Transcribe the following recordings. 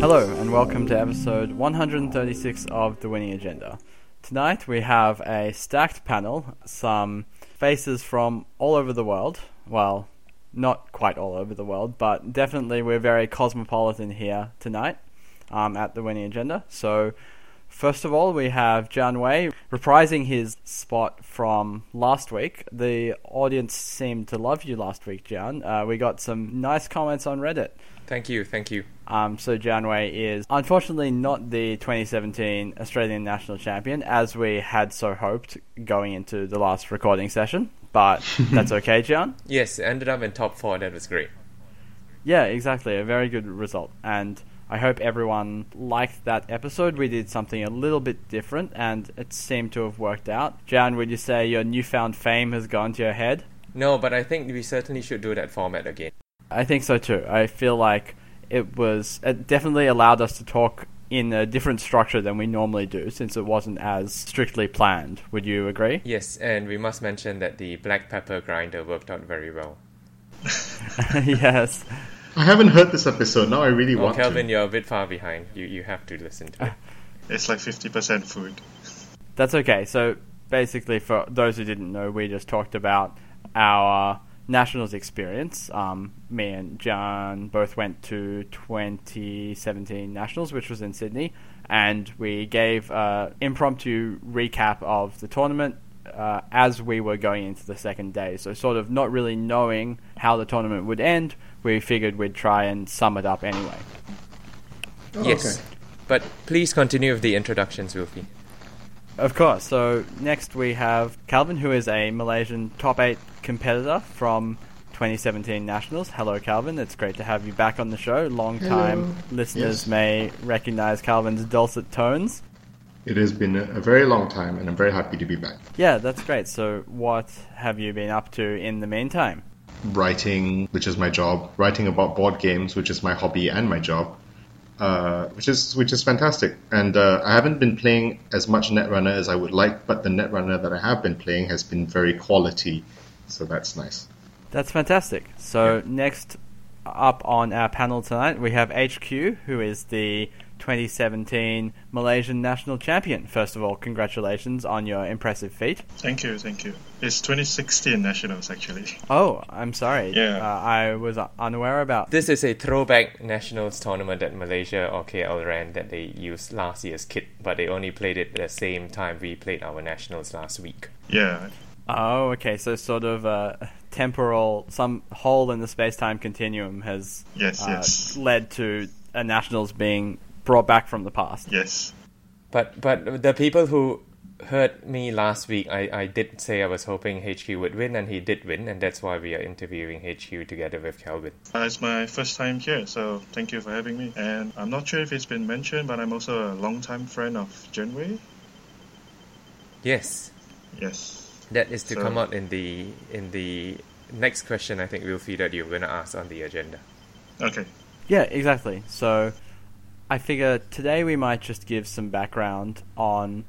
Hello, and welcome to episode 136 of The Winning Agenda. Tonight we have a stacked panel, some faces from all over the world. Well, not quite all over the world, but definitely we're very cosmopolitan here tonight um, at The Winning Agenda. So, first of all, we have John Wei reprising his spot from last week. The audience seemed to love you last week, John. Uh, we got some nice comments on Reddit. Thank you, thank you. Um, so Janway is unfortunately not the 2017 Australian national champion as we had so hoped going into the last recording session. But that's okay, John. Yes, ended up in top four. That was great. Yeah, exactly. A very good result, and I hope everyone liked that episode. We did something a little bit different, and it seemed to have worked out. Jan, would you say your newfound fame has gone to your head? No, but I think we certainly should do that format again. I think so too. I feel like it was it definitely allowed us to talk in a different structure than we normally do since it wasn't as strictly planned. Would you agree? Yes, and we must mention that the black pepper grinder worked out very well. yes. I haven't heard this episode. Now I really Oh, want Calvin, to. you're a bit far behind. You you have to listen to it. It's like 50% food. That's okay. So basically, for those who didn't know, we just talked about our nationals experience. Um, me and John both went to 2017 nationals, which was in Sydney, and we gave an impromptu recap of the tournament. Uh, as we were going into the second day, so sort of not really knowing how the tournament would end, we figured we'd try and sum it up anyway. Oh, yes, okay. but please continue with the introductions, Wilfy. Of course. So next we have Calvin, who is a Malaysian top eight competitor from 2017 Nationals. Hello, Calvin. It's great to have you back on the show. Long time Hello. listeners Yes. may recognize Calvin's dulcet tones. It has been a very long time, and I'm very happy to be back. Yeah, that's great. So what have you been up to in the meantime? Writing, which is my job, writing about board games, which is my hobby and my job, uh, which is which is fantastic. And uh, I haven't been playing as much Netrunner as I would like, but the Netrunner that I have been playing has been very quality, so that's nice. That's fantastic. So next up on our panel tonight, we have HQ, who is the 2017 Malaysian national champion. First of all, congratulations on your impressive feat. Thank you, thank you. It's 2016 nationals actually. Oh, I'm sorry. Yeah. Uh, I was unaware about. This is a throwback nationals tournament that Malaysia or KL ran that they used last year's kit, but they only played it at the same time we played our nationals last week. Yeah, Oh, okay. So sort of a temporal, some hole in the space-time continuum has Yes, uh, yes. led to a nationals being brought back from the past. yes. But but the people who heard me last week, I, I did say I was hoping HQ would win, and he did win, and that's why we are interviewing HQ together with Calvin. Uh, it's my first time here, so thank you for having me. And I'm not sure if it's been mentioned, but I'm also a long-time friend of Genway. Yes, Yes. that is to So- come out in the in the next question. I think we'll see that you're going to ask on the agenda. Okay. Yeah, exactly. So I figure today we might just give some background on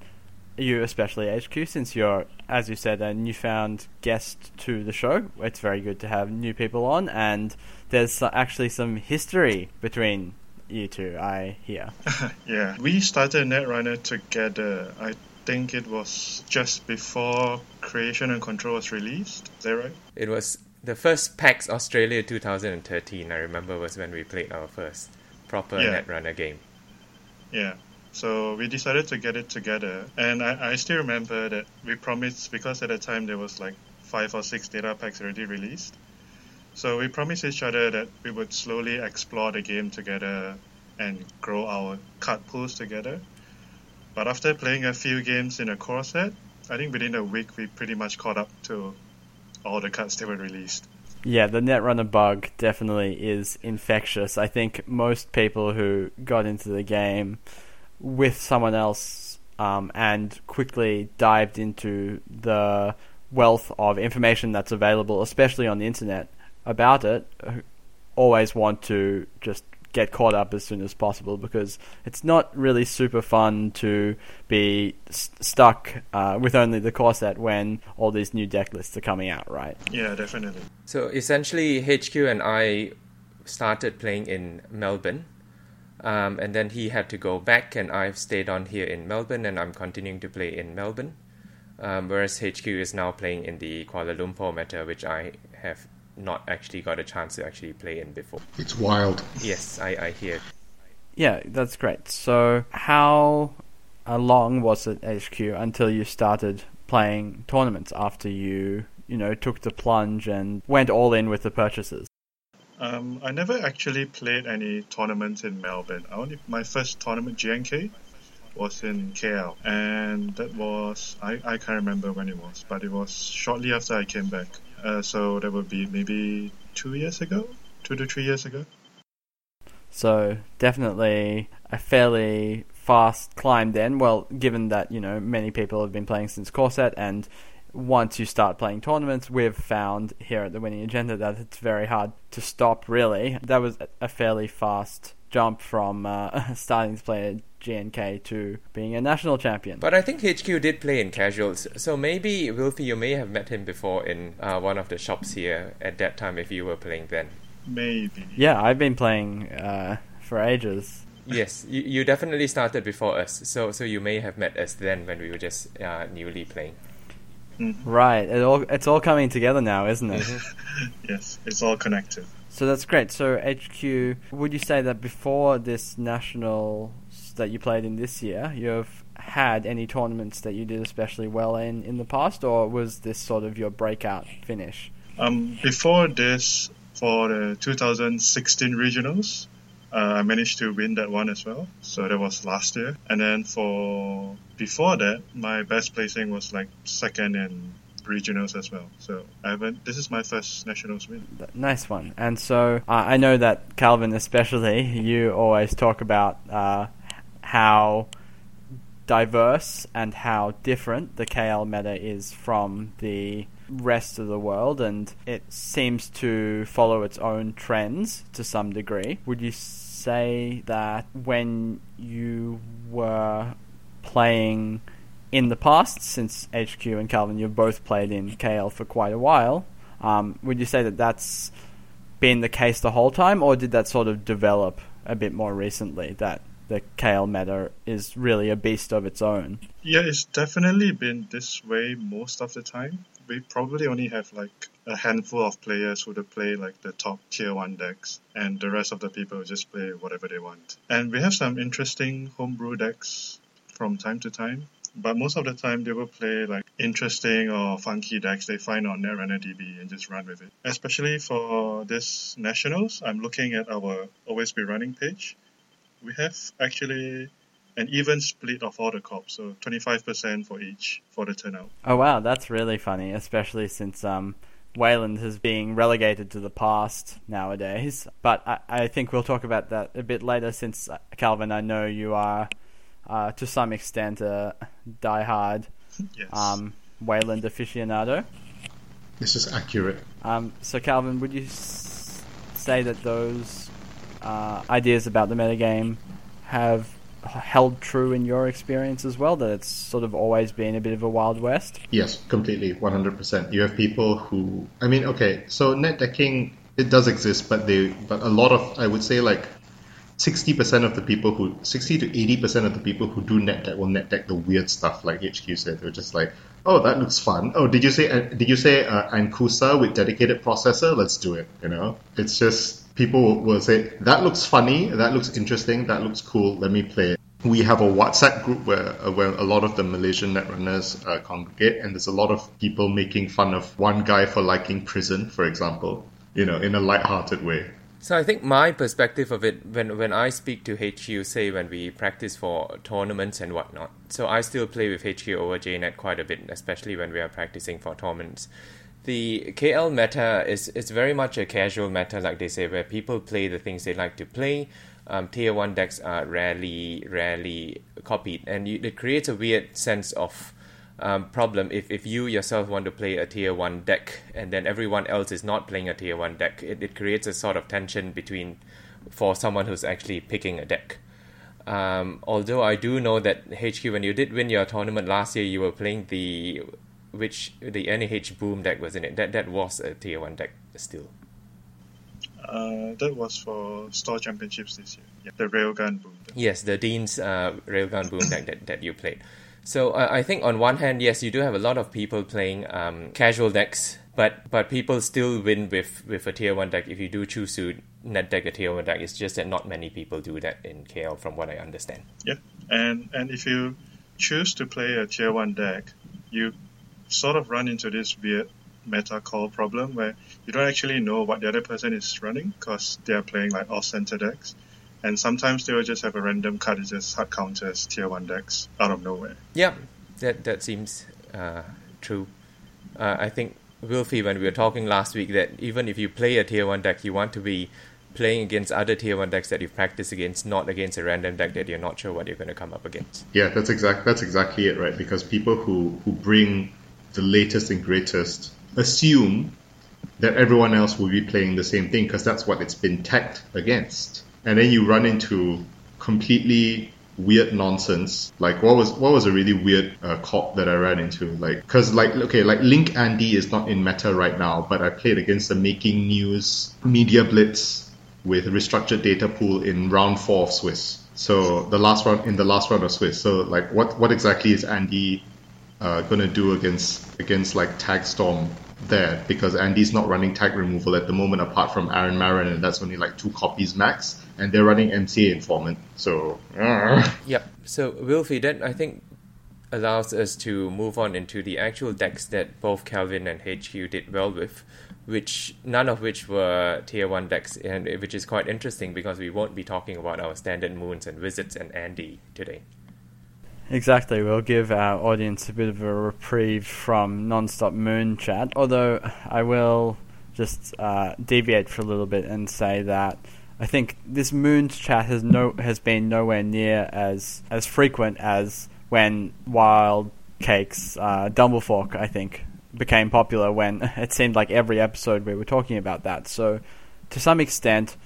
you, especially HQ, since you're, as you said, a newfound guest to the show. It's very good to have new people on, and there's actually some history between you two, I hear. yeah. We started Netrunner together. I think it was just before Creation and Control was released. Is that right? It was the first PAX Australia 2013. I remember was when we played our first proper Yeah. Netrunner game. Yeah. So we decided to get it together, and I, I still remember that we promised because at the time there was like five or six data packs already released. So we promised each other that we would slowly explore the game together and grow our card pools together. But after playing a few games in a core set, I think within a week we pretty much caught up to all the cards that were released. Yeah, the Netrunner bug definitely is infectious. I think most people who got into the game with someone else um, and quickly dived into the wealth of information that's available, especially on the internet, about it, always want to just get caught up as soon as possible because it's not really super fun to be st- stuck uh, with only the core set when all these new deck lists are coming out, right? Yeah, definitely. So essentially, HQ and I started playing in Melbourne. Um, and then he had to go back, and I've stayed on here in Melbourne, and I'm continuing to play in Melbourne. Um, whereas HQ is now playing in the Kuala Lumpur meta, which I have not actually got a chance to actually play in before. It's wild. Yes, I, I hear. Yeah, that's great. So, how uh, long was it HQ until you started playing tournaments after you, you know, took the plunge and went all in with the purchases? Um, I never actually played any tournaments in Melbourne. I only my first tournament GNK was in KL, and that was I, I can't remember when it was, but it was shortly after I came back. Uh, so that would be maybe two years ago, two to three years ago. So definitely a fairly fast climb then. Well, given that you know many people have been playing since core set, and once you start playing tournaments, we've found here at the Winning Agenda that it's very hard to stop. Really, that was a fairly fast jump from uh, starting to play GNK to being a national champion. But I think HQ did play in casuals, so maybe Wilfy, you may have met him before in uh, one of the shops here at that time if you were playing then. Maybe. Yeah, I've been playing uh, for ages. Yes, you, you definitely started before us, so so you may have met us then when we were just uh, newly playing. Right, it all it's all coming together now, isn't it? Yes, it's all connected. So that's great. So HQ, would you say that before this national that you played in this year, you've had any tournaments that you did especially well in in the past, or was this sort of your breakout finish? Um, before this, for the 2016 regionals, uh, I managed to win that one as well. So that was last year. And then for before that, my best placing was like second in regionals as well. So I haven't. This is my first nationals win. Nice one. And so uh, I know that Calvin, especially, you always talk about uh, how diverse and how different the KL meta is from the rest of the world, and it seems to follow its own trends to some degree. Would you say that when you were playing in the past, since HQ and Calvin, you've both played in KL for quite a while, um, would you say that that's been the case the whole time, or did that sort of develop a bit more recently? That the KL meta is really a beast of its own. Yeah, it's definitely been this way most of the time. We probably only have like a handful of players who play like the top tier one decks, and the rest of the people just play whatever they want. And we have some interesting homebrew decks from time to time. But most of the time, they will play like interesting or funky decks they find on Netrunner DB and just run with it. Especially for this nationals, I'm looking at our Always Be Running page. We have actually an even split of all the cops, so 25% for each for the turnout. Oh wow, that's really funny, especially since um, Wayland is being relegated to the past nowadays. But I, I think we'll talk about that a bit later, since uh, Calvin, I know you are uh, to some extent a diehard Yes. um, Wayland aficionado. This is accurate. Um, so, Calvin, would you s- say that those uh, ideas about the metagame have held true in your experience as well? That it's sort of always been a bit of a wild west? Yes, completely, 100%. You have people who, I mean, okay, so net decking, it does exist, but they, but a lot of, I would say like 60% of the people who, 60 to 80% of the people who do net deck will net deck the weird stuff like HQ said. They're just like, oh, that looks fun. Oh, did you say, uh, did you say uh, Ankusa with dedicated processor? Let's do it, you know? It's just, people will, say, that looks funny, that looks interesting, that looks cool, let me play we have a WhatsApp group where uh, where a lot of the Malaysian netrunners uh, congregate, and there's a lot of people making fun of one guy for liking prison, for example, you know, in a light-hearted way. So I think my perspective of it, when when I speak to HQ, say when we practice for tournaments and whatnot, so I still play with HQ over JNet quite a bit, especially when we are practicing for tournaments. The KL meta is is very much a casual meta, like they say, where people play the things they like to play. Um, tier one decks are rarely rarely copied, and you, it creates a weird sense of um, problem if, if you yourself want to play a tier 1 deck and then everyone else is not playing a tier 1 deck it, it creates a sort of tension between for someone who's actually picking a deck. Um, although I do know that HQ, when you did win your tournament last year, you were playing the which the NAH Boom deck was in it. That that was a tier one deck still. Uh, that was for store championships this year. Yeah, the railgun boom. Deck. Yes, the Dean's uh, railgun boom deck that, that you played. So uh, I think on one hand, yes, you do have a lot of people playing um, casual decks, but but people still win with with a tier one deck if you do choose to net deck a tier one deck. It's just that not many people do that in KL, from what I understand. Yeah, and and if you choose to play a tier one deck, you sort of run into this weird meta call problem where you don't actually know what the other person is running because they are playing like off center decks. And sometimes they will just have a random card that just hard counters tier one decks out of nowhere. Yeah, that that seems uh, true. Uh, I think Wilfy, when we were talking last week, that even if you play a tier one deck, you want to be playing against other tier one decks that you've practiced against, not against a random deck that you're not sure what you're going to come up against. Yeah, that's exact. That's exactly it, right? Because people who who bring the latest and greatest assume that everyone else will be playing the same thing because that's what it's been tagged against, and then you run into completely weird nonsense. Like what was what was a really weird uh, cop that I ran into? Like because like okay, like Link Andy is not in meta right now, but I played against the Making News Media Blitz with restructured data pool in round four of Swiss. So the last round in the last round of Swiss. So like what what exactly is Andy uh, gonna do against against like Tag Storm there? Because Andy's not running tag removal at the moment, apart from Aaron Marrón, and that's only like two copies max, and they're running MCA Informant. So uh. Yep. So Wilfy, that I think allows us to move on into the actual decks that both Calvin and HQ did well with, which none of which were tier one decks, and which is quite interesting because we won't be talking about our standard moons and wizards and Andy today. Exactly, we'll give our audience a bit of a reprieve from non-stop moon chat. Although I will just uh, deviate for a little bit and say that I think this moon's chat has no has been nowhere near as as frequent as when Wild Cakes uh, Dumblefork I think became popular when it seemed like every episode we were talking about that. So to some extent,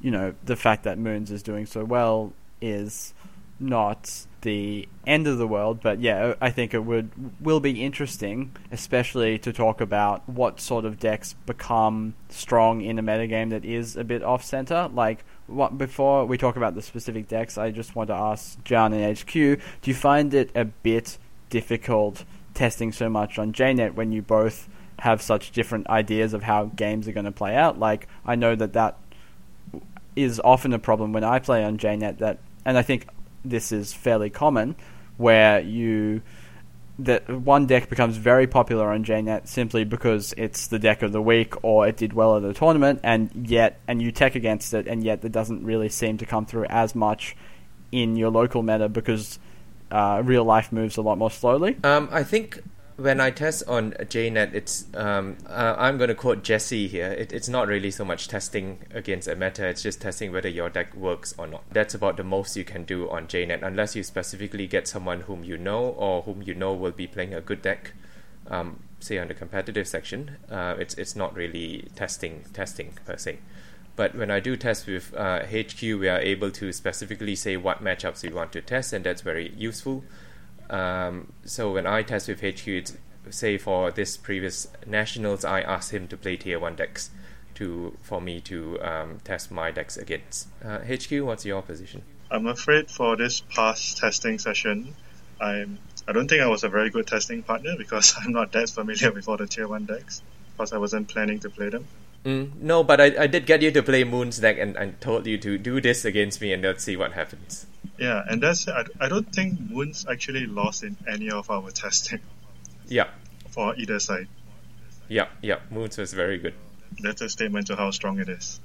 you know, the fact that Moons is doing so well is not the end of the world, but yeah, I think it would will be interesting, especially to talk about what sort of decks become strong in a metagame that is a bit off center. Like what before we talk about the specific decks, I just want to ask John and HQ, do you find it a bit difficult testing so much on JNet when you both have such different ideas of how games are going to play out? Like I know that that is often a problem when I play on JNet that and I think this is fairly common, where you that one deck becomes very popular on JNet simply because it's the deck of the week or it did well at the tournament, and yet and you tech against it, and yet it doesn't really seem to come through as much in your local meta because uh, real life moves a lot more slowly. Um, I think when I test on JNet, it's um, uh, I'm going to quote Jesse here. It, it's not really so much testing against a meta; it's just testing whether your deck works or not. That's about the most you can do on JNet, unless you specifically get someone whom you know or whom you know will be playing a good deck. Um, say on the competitive section, uh, it's it's not really testing testing per se. But when I do test with uh, HQ, we are able to specifically say what matchups we want to test, and that's very useful. Um, so when I test with HQ, it's, say for this previous nationals, I asked him to play tier one decks to for me to um, test my decks against. Uh, HQ, what's your position? I'm afraid for this past testing session, I'm I don't think I was a very good testing partner because I'm not that familiar with all the tier one decks because I wasn't planning to play them. Mm, no, but I, I did get you to play Moon's deck and, I told you to do this against me and let's see what happens. Yeah, and that's I, I don't think Moons actually lost in any of our testing Yeah, for either side. yeah, yeah. Moon's was very good. That's a statement to how strong it is.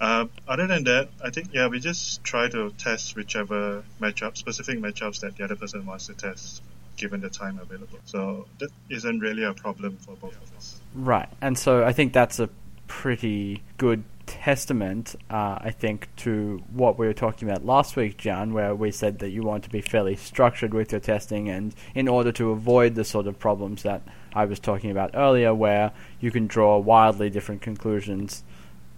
Uh, other than that, I think yeah, we just try to test whichever matchup, specific matchups that the other person wants to test, given the time available. So that isn't really a problem for both of us. Right, and so I think that's a pretty good testament, uh, I think, to what we were talking about last week, John, where we said that you want to be fairly structured with your testing, and in order to avoid the sort of problems that I was talking about earlier, where you can draw wildly different conclusions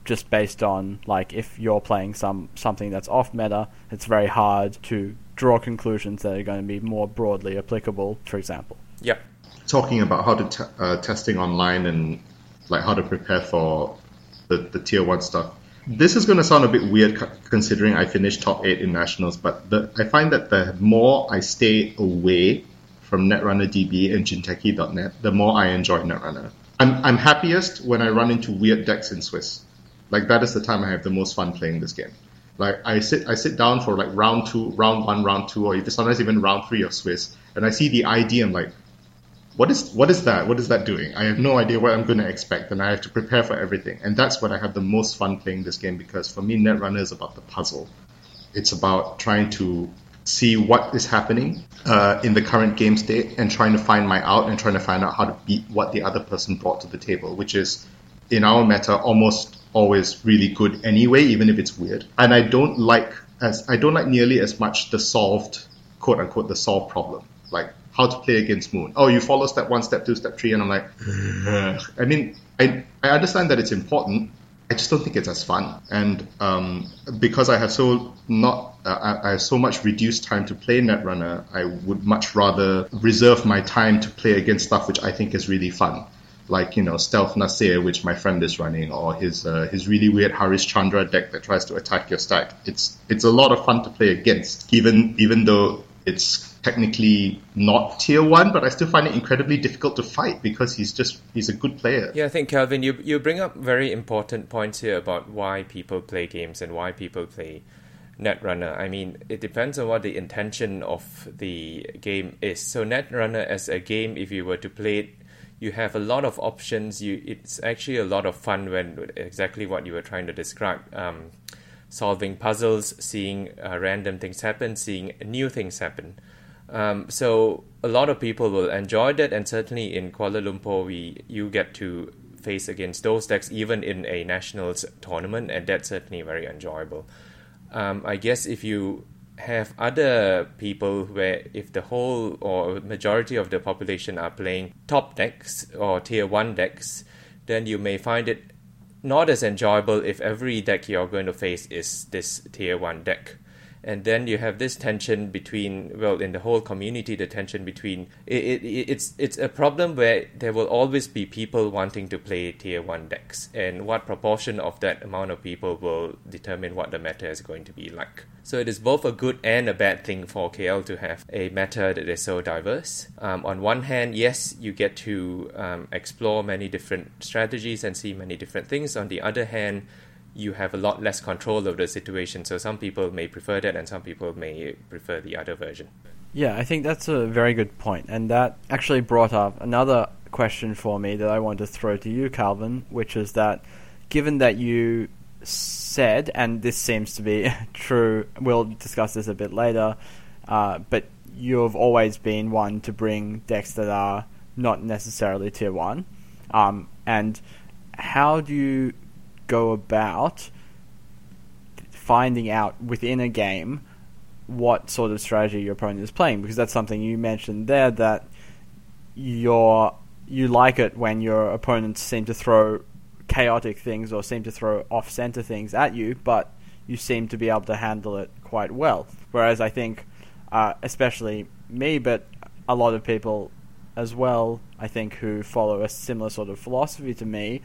just based on like if you're playing some something that's off meta, it's very hard to draw conclusions that are going to be more broadly applicable. For example. Yep. Talking about how to t- uh, testing online and like how to prepare for the, the tier one stuff. This is going to sound a bit weird considering I finished top eight in nationals, but the, I find that the more I stay away from Netrunner DB and Jinteki.net, the more I enjoy Netrunner. I'm, I'm happiest when I run into weird decks in Swiss. Like that is the time I have the most fun playing this game. Like I sit I sit down for like round two, round one, round two, or even sometimes even round three of Swiss, and I see the ID. I'm like, what is what is that? What is that doing? I have no idea what I'm going to expect, and I have to prepare for everything. And that's when I have the most fun playing this game because for me, Netrunner is about the puzzle. It's about trying to see what is happening uh, in the current game state and trying to find my out and trying to find out how to beat what the other person brought to the table, which is in our meta almost always really good anyway, even if it's weird. And I don't like as I don't like nearly as much the solved quote unquote the solved problem. Like how to play against Moon. Oh, you follow step one, step two, step three, and I'm like, I mean, I I understand that it's important. I just don't think it's as fun, and um, because I have so not, uh, I, I have so much reduced time to play Netrunner, I would much rather reserve my time to play against stuff which I think is really fun like you know Stealth Nasir, which my friend is running, or his uh, his really weird Harishchandra deck that tries to attack your stack. It's it's a lot of fun to play against, even even though it's technically not tier one, but I still find it incredibly difficult to fight because he's just he's a good player. Yeah, I think Calvin, you you bring up very important points here about why people play games and why people play Netrunner. I mean, it depends on what the intention of the game is. So Netrunner as a game, if you were to play it you have a lot of options. You it's actually a lot of fun when exactly what you were trying to describe. Um, solving puzzles, seeing uh, random things happen, seeing new things happen. Um, so a lot of people will enjoy that, and certainly in Kuala Lumpur, we you get to face against those decks even in a nationals tournament, and that's certainly very enjoyable. Um, I guess if you have other people where if the whole or majority of the population are playing top decks or tier 1 decks then you may find it not as enjoyable if every deck you're going to face is this tier 1 deck and then you have this tension between well in the whole community the tension between it, it, it's it's a problem where there will always be people wanting to play tier 1 decks and what proportion of that amount of people will determine what the meta is going to be like so it is both a good and a bad thing for KL to have a meta that is so diverse. Um, on one hand, yes, you get to um, explore many different strategies and see many different things. On the other hand, you have a lot less control of the situation. So some people may prefer that, and some people may prefer the other version. Yeah, I think that's a very good point, and that actually brought up another question for me that I want to throw to you, Calvin, which is that given that you said, and this seems to be true, we'll discuss this a bit later, uh, but you've always been one to bring decks that are not necessarily tier 1. Um, and how do you go about finding out within a game what sort of strategy your opponent is playing? Because that's something you mentioned there that you're, you like it when your opponents seem to throw chaotic things or seem to throw off center things at you, but you seem to be able to handle it quite well. Whereas I think, uh, especially me, but a lot of people as well, I think, who follow a similar sort of philosophy to me,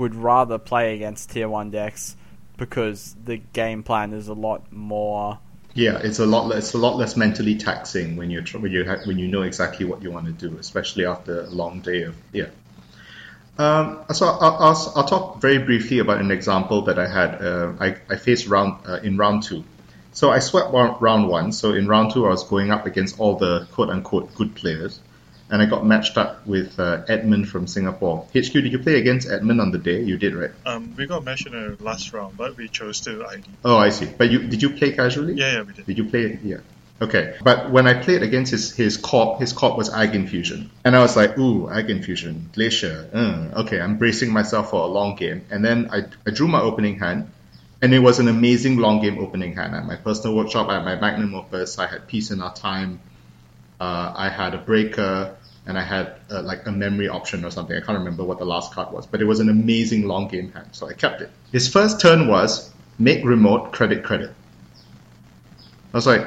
would rather play against tier one decks because the game plan is a lot more. Yeah, it's a lot. It's a lot less mentally taxing when you're when you when you know exactly what you want to do, especially after a long day of yeah um, so I'll, I'll, I'll, talk very briefly about an example that I had. Uh, I, I, faced round uh, in round two. So I swept round one. So in round two, I was going up against all the quote unquote good players, and I got matched up with uh, Edmund from Singapore. HQ, did you play against Edmund on the day? You did, right? Um, we got matched in the last round, but we chose to ID. Oh, I see. But you did you play casually? Yeah, yeah, we did. Did you play? Yeah. Okay, but when I played against his his corp, his corp was Ag Infusion, and I was like, ooh, Ag Infusion, Glacier. Uh, okay, I'm bracing myself for a long game, and then I, I drew my opening hand, and it was an amazing long game opening hand. At my personal workshop, I had my Magnum Opus, I had Peace in Our Time, uh, I had a Breaker, and I had uh, like a memory option or something. I can't remember what the last card was, but it was an amazing long game hand, so I kept it. His first turn was make remote credit credit. I was like,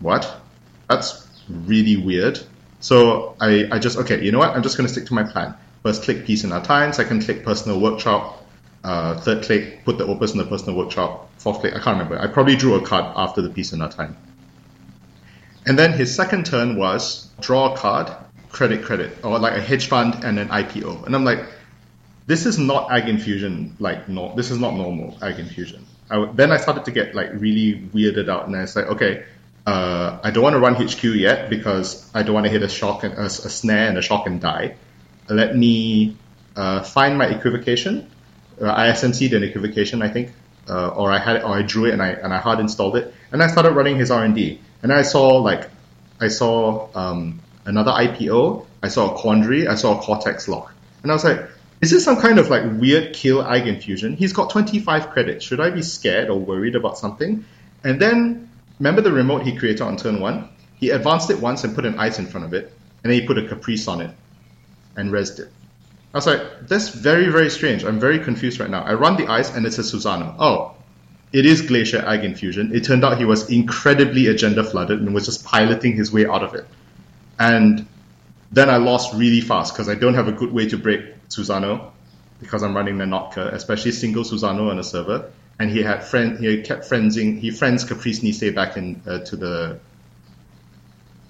what? That's really weird. So I, I just, okay, you know what? I'm just going to stick to my plan. First click Peace in Our Time, second click Personal Workshop, uh, third click put the opus in the Personal Workshop, fourth click, I can't remember. I probably drew a card after the Peace in Our Time. And then his second turn was draw a card, credit credit, or like a hedge fund and an IPO. And I'm like, this is not Ag Infusion, like, no, this is not normal Ag Infusion. I, then I started to get like really weirded out, and I was like, okay, uh, I don't want to run HQ yet because I don't want to hit a shock and a, a snare and a shock and die. Let me uh, find my equivocation. Uh, I SMC'd an equivocation, I think, uh, or I had or I drew it and I and I hard installed it, and I started running his R and D, and I saw like I saw um, another IPO, I saw a quandary, I saw a cortex lock, and I was like, is this some kind of like weird kill Ag Infusion? He's got 25 credits. Should I be scared or worried about something? And then, remember the remote he created on turn one? He advanced it once and put an ice in front of it, and then he put a caprice on it and resed it. I was like, that's very, very strange. I'm very confused right now. I run the ice and it's a Susano. Oh, it is Glacier Ag Infusion. It turned out he was incredibly agenda flooded and was just piloting his way out of it. And then I lost really fast because I don't have a good way to break Susano because I'm running the Notka, especially single Susano on a server. And he had friend, he kept friendsing, he friends Caprice Nisei back in uh, to the.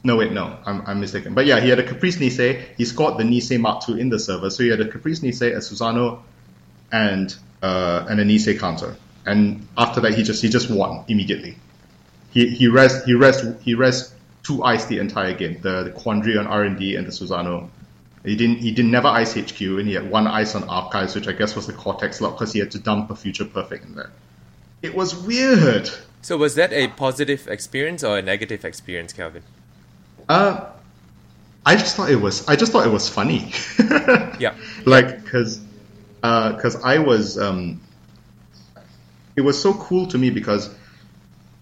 No wait, no, I'm, I'm mistaken. But yeah, he had a Caprice Nisei. He scored the Nisei Mark II in the server, so he had a Caprice Nisei, a Susano, and uh, and a Nisei counter. And after that, he just he just won immediately. He he rest he rest he rest two ice the entire game. The, the Quandary on R and D and the Susano he didn't. He didn't never ice HQ, and he had one ice on Archives, which I guess was the Cortex lock because he had to dump a Future Perfect in there. It was weird. So was that a positive experience or a negative experience, Calvin? Uh, I just thought it was. I just thought it was funny. yeah. Like because uh, because uh, I was. Um, it was so cool to me because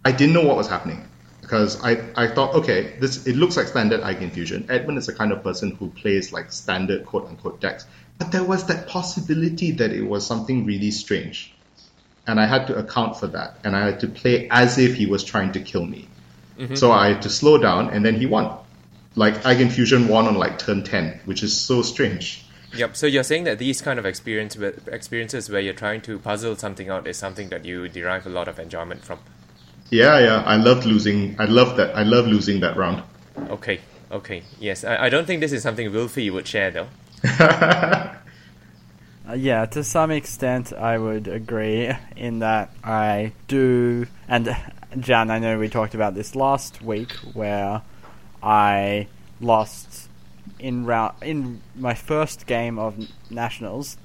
I didn't know what was happening because I, I thought, okay, this it looks like standard Ag Infusion. Edmund is the kind of person who plays like standard quote unquote decks. But there was that possibility that it was something really strange. And I had to account for that. And I had to play as if he was trying to kill me. Mm-hmm. So I had to slow down and then he won. Like Ag Infusion won on like turn 10, which is so strange. Yep. So you're saying that these kind of experience experiences where you're trying to puzzle something out is something that you derive a lot of enjoyment from. Yeah, yeah. I loved losing. I love that. I love losing that round. Okay, okay. Yes, I, I don't think this is something Wilfy would share though. uh, yeah, to some extent, I would agree in that I do. And Jan, I know we talked about this last week, where I lost in round in my first game of nationals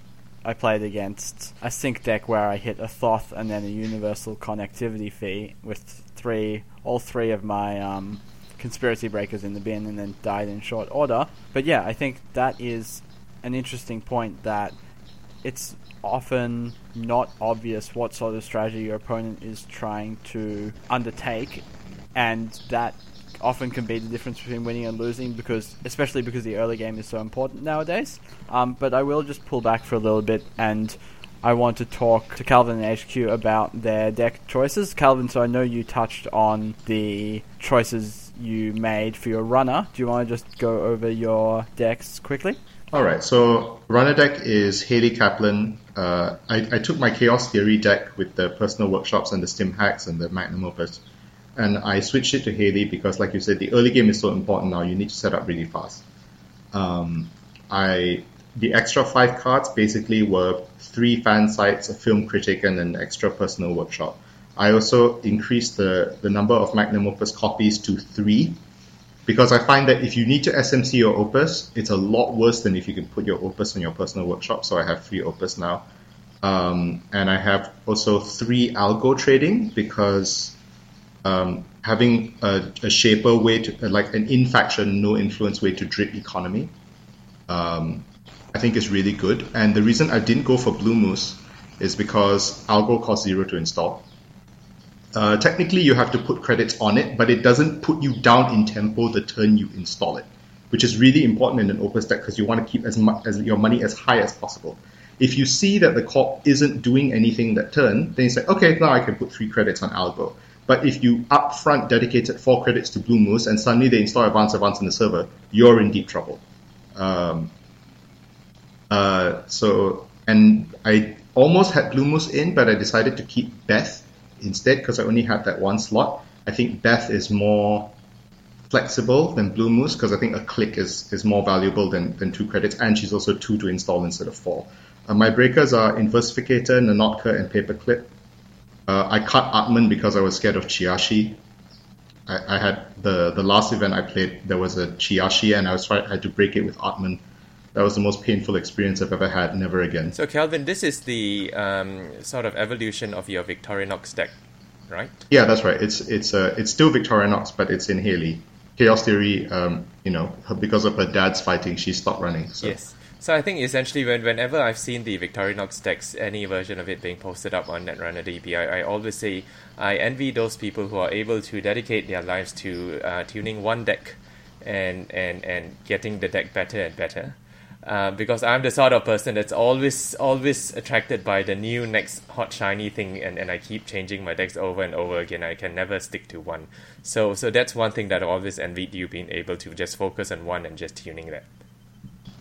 I played against a sync deck where I hit a Thoth and then a universal connectivity fee with three, all three of my um, conspiracy breakers in the bin, and then died in short order. But yeah, I think that is an interesting point that it's often not obvious what sort of strategy your opponent is trying to undertake, and that often can be the difference between winning and losing because, especially because the early game is so important nowadays. Um, but I will just pull back for a little bit and I want to talk to Calvin and HQ about their deck choices. Calvin, so I know you touched on the choices you made for your runner. Do you want to just go over your decks quickly? All right. So runner deck is Hayley Kaplan. Uh, I, I, took my Chaos Theory deck with the personal workshops and the stim hacks and the magnum opus and I switched it to Haley because, like you said, the early game is so important now. You need to set up really fast. Um, I the extra five cards basically were three fan sites, a film critic, and an extra personal workshop. I also increased the, the number of magnum opus copies to three because I find that if you need to SMC your opus, it's a lot worse than if you can put your opus on your personal workshop. So I have three opus now. Um, and I have also three algo trading because um, having a, a, shaper way to, like an in faction, no influence way to drip economy, um, I think is really good. And the reason I didn't go for Bloo Moose is because Algo costs zero to install. Uh, technically, you have to put credits on it, but it doesn't put you down in tempo the turn you install it. which is really important in an Opus deck because you want to keep as much as your money as high as possible. If you see that the corp isn't doing anything that turn, then you say, okay, now I can put three credits on Algo. But if you upfront dedicated four credits to Bloo Moose and suddenly they install Advance Advance in the server, you're in deep trouble. Um, uh, so, and I almost had Bloo Moose in, but I decided to keep Beth instead because I only had that one slot. I think Beth is more flexible than Bloo Moose because I think a click is, is more valuable than, than two credits, and she's also two to install instead of four. Uh, my breakers are Inversificator, Nanotka, and Paperclip. Uh, I cut Atman because I was scared of Chiyashi. I, I, had the the last event I played, there was a Chiyashi, and I was trying, I had to break it with Atman. That was the most painful experience I've ever had. Never again. So, Calvin, this is the um, sort of evolution of your Victorinox deck, right? Yeah, that's right. It's it's uh, it's still Victorinox, but it's in Hayley. Chaos Theory, um, you know, because of her dad's fighting, she stopped running. So. Yes. So I think essentially, when, whenever I've seen the Victorinox decks, any version of it being posted up on Netrunner DB, I, I always say I envy those people who are able to dedicate their lives to uh, tuning one deck and, and, and getting the deck better and better. Uh, because I'm the sort of person that's always always attracted by the new next hot shiny thing, and, and I keep changing my decks over and over again. I can never stick to one. So so that's one thing that I always envied you being able to just focus on one and just tuning that.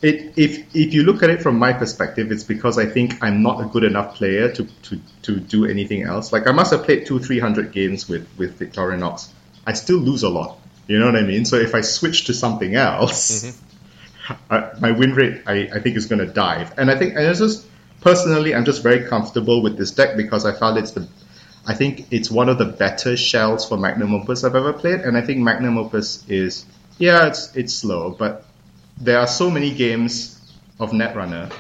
It, if if you look at it from my perspective, it's because I think I'm not a good enough player to, to, to do anything else. Like I must have played two three hundred games with with Victorinox. I still lose a lot. You know what I mean? So if I switch to something else, mm-hmm. I, my win rate I, I think is going to dive. And I think and it's just personally, I'm just very comfortable with this deck because I found it's the I think it's one of the better shells for Magnum Opus I've ever played, and I think Magnum Opus is yeah, it's it's slow, but there are so many games of Netrunner.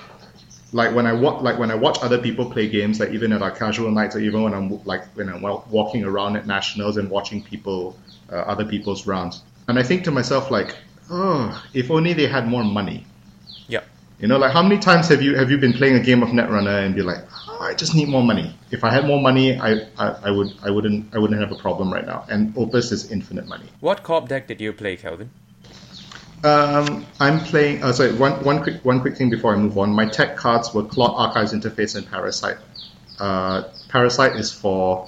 Like when I wa- like when I watch other people play games, like even at our casual nights, or even when I'm like when I'm walking around at nationals and watching people, uh, other people's rounds, and I think to myself like, oh, if only they had more money. Yeah. You know, like how many times have you have you been playing a game of Netrunner and be like, oh, I just need more money. If I had more money, I, I, I would I wouldn't I wouldn't have a problem right now. And Opus is infinite money. What corp deck did you play, Calvin? Um, I'm playing. Uh, sorry, one, one quick one quick thing before I move on. My tech cards were Clot Archives Interface and Parasite. Uh, Parasite is for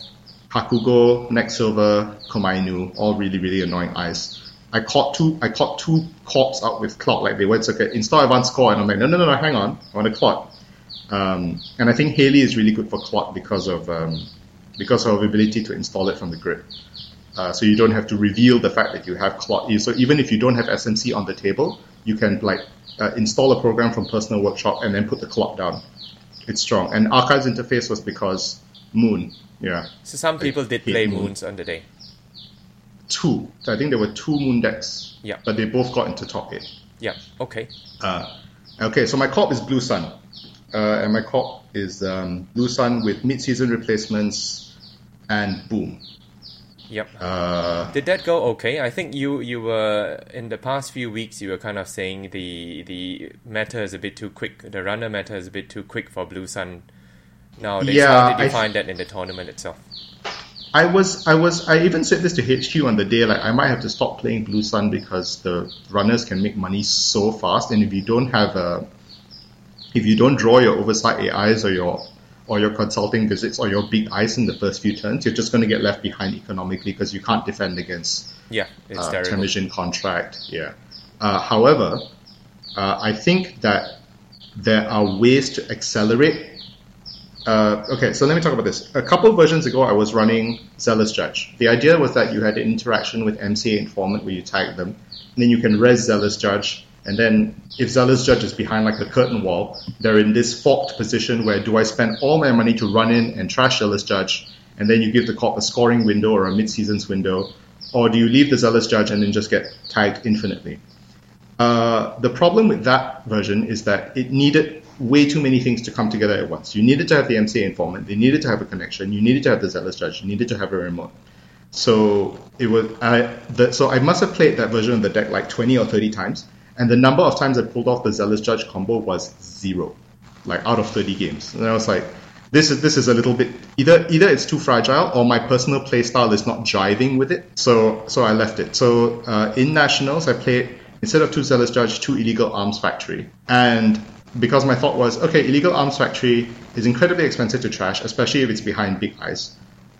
Hakugo, Next Silver, Komainu, all really really annoying ice. I caught two. I caught two corps out with Clot like they went okay, install advanced core, and I'm like, no no no no, hang on, I want a Clot. Um, and I think Hayley is really good for Clot because of um, because of ability to install it from the grid. Uh, so you don't have to reveal the fact that you have clot. So even if you don't have SMC on the table, you can like uh, install a program from Personal Workshop and then put the clot down. It's strong. And Archives interface was because Moon. Yeah. So some people did play moon. moons on the day. Two. So I think there were two moon decks. Yeah. But they both got into top eight. Yeah. Okay. Uh, okay. So my corp is Blue Sun, uh, and my corp is um, Blue Sun with mid-season replacements and Boom. Yep. Uh, Did that go okay? I think you you were in the past few weeks you were kind of saying the the meta is a bit too quick. The runner meta is a bit too quick for Blue Sun nowadays. Yeah, How did you I find that in the tournament itself? I was I was I even said this to HQ on the day like I might have to stop playing Blue Sun because the runners can make money so fast and if you don't have a if you don't draw your oversight AIs or your or your consulting visits or your big ice in the first few turns, you're just going to get left behind economically because you can't defend against yeah, it's uh, television contract. Yeah. Uh, however, uh, I think that there are ways to accelerate. Uh, okay, so let me talk about this. A couple versions ago, I was running Zealous Judge. The idea was that you had an interaction with MCA Informant where you tag them, and then you can res Zealous Judge and then if Zealous Judge is behind like a curtain wall, they're in this forked position where do I spend all my money to run in and trash Zealous Judge, and then you give the cop a scoring window or a mid-seasons window, or do you leave the Zealous Judge and then just get tagged infinitely? Uh, the problem with that version is that it needed way too many things to come together at once. You needed to have the MCA informant, they needed to have a connection, you needed to have the Zealous Judge, you needed to have a remote. So it was I the, so I must have played that version of the deck like 20 or 30 times and the number of times I pulled off the Zealous Judge combo was zero, like out of 30 games. And I was like, this is this is a little bit either either it's too fragile or my personal playstyle is not jiving with it. So so I left it. So uh, in nationals, I played instead of two Zealous Judge, two Illegal Arms Factory. And because my thought was, okay, Illegal Arms Factory is incredibly expensive to trash, especially if it's behind big ice.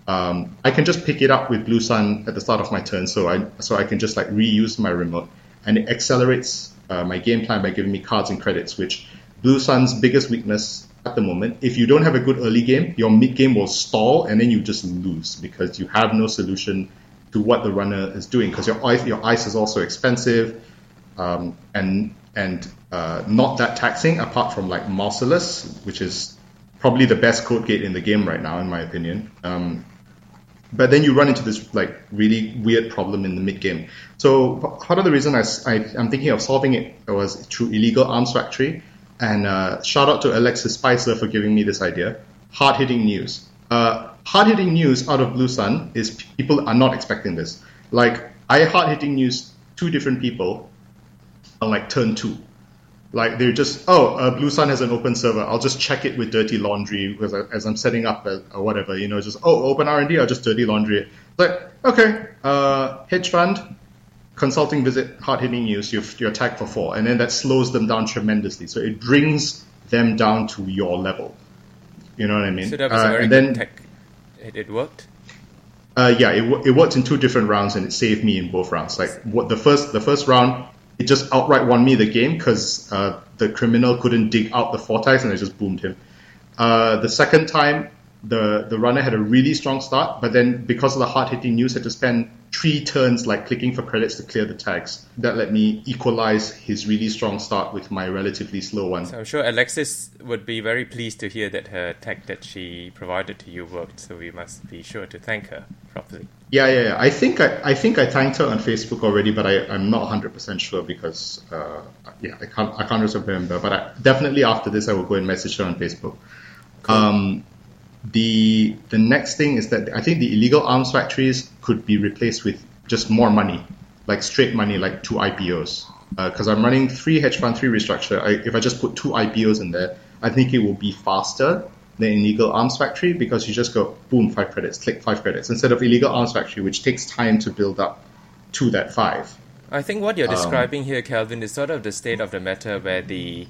Um, I can just pick it up with Blue Sun at the start of my turn, so I so I can just like reuse my remote, and it accelerates uh, my game plan by giving me cards and credits, which Blue Sun's biggest weakness at the moment. If you don't have a good early game, your mid game will stall, and then you just lose because you have no solution to what the runner is doing because your ice your ice is also expensive, um, and and uh, not that taxing apart from like Merciless, which is probably the best code gate in the game right now, in my opinion. Um, but then you run into this like really weird problem in the mid game. So part of the reason I, am thinking of solving it was through illegal arms factory. And uh, shout out to Alexis Spicer for giving me this idea. Hard hitting news. Uh, hard hitting news out of Blue Sun is people are not expecting this. Like I hard hitting news two different people on like turn two. Like they're just oh uh, Blue Sun has an open server. I'll just check it with Dirty Laundry because I, as I'm setting up a, or whatever. You know, just oh open R and D. I'll just Dirty Laundry it. Like okay, uh, hedge fund consulting visit hard hitting news. You're, you're tagged for four, and then that slows them down tremendously. So it brings them down to your level. You know what I mean? So that was uh, a very good then, tech. It, it worked. Uh, yeah, it, it worked in two different rounds, and it saved me in both rounds. Like what the first the first round, it just outright won me the game because uh, the criminal couldn't dig out the fortifies and I just boomed him. Uh, the second time, the the runner had a really strong start, but then because of the hard hitting news, had to spend three turns like clicking for credits to clear the tags. That let me equalize his really strong start with my relatively slow one. So I'm sure Alexis would be very pleased to hear that her tag that she provided to you worked. So we must be sure to thank her properly. Yeah, yeah, yeah. I think I, I think I thanked her on Facebook already, but I, I'm not 100 percent sure because uh, yeah, I can't I can't remember. But I, definitely after this, I will go and message her on Facebook. Cool. Um, the the next thing is that I think the illegal arms factories could be replaced with just more money, like straight money, like two IPOs. Because uh, I'm running three hedge fund, three restructure. I, if I just put two IPOs in there, I think it will be faster than illegal arms factory because you just go boom five credits, click five credits instead of illegal arms factory, which takes time to build up to that five. I think what you're um, describing here, Calvin, is sort of the state of the matter where the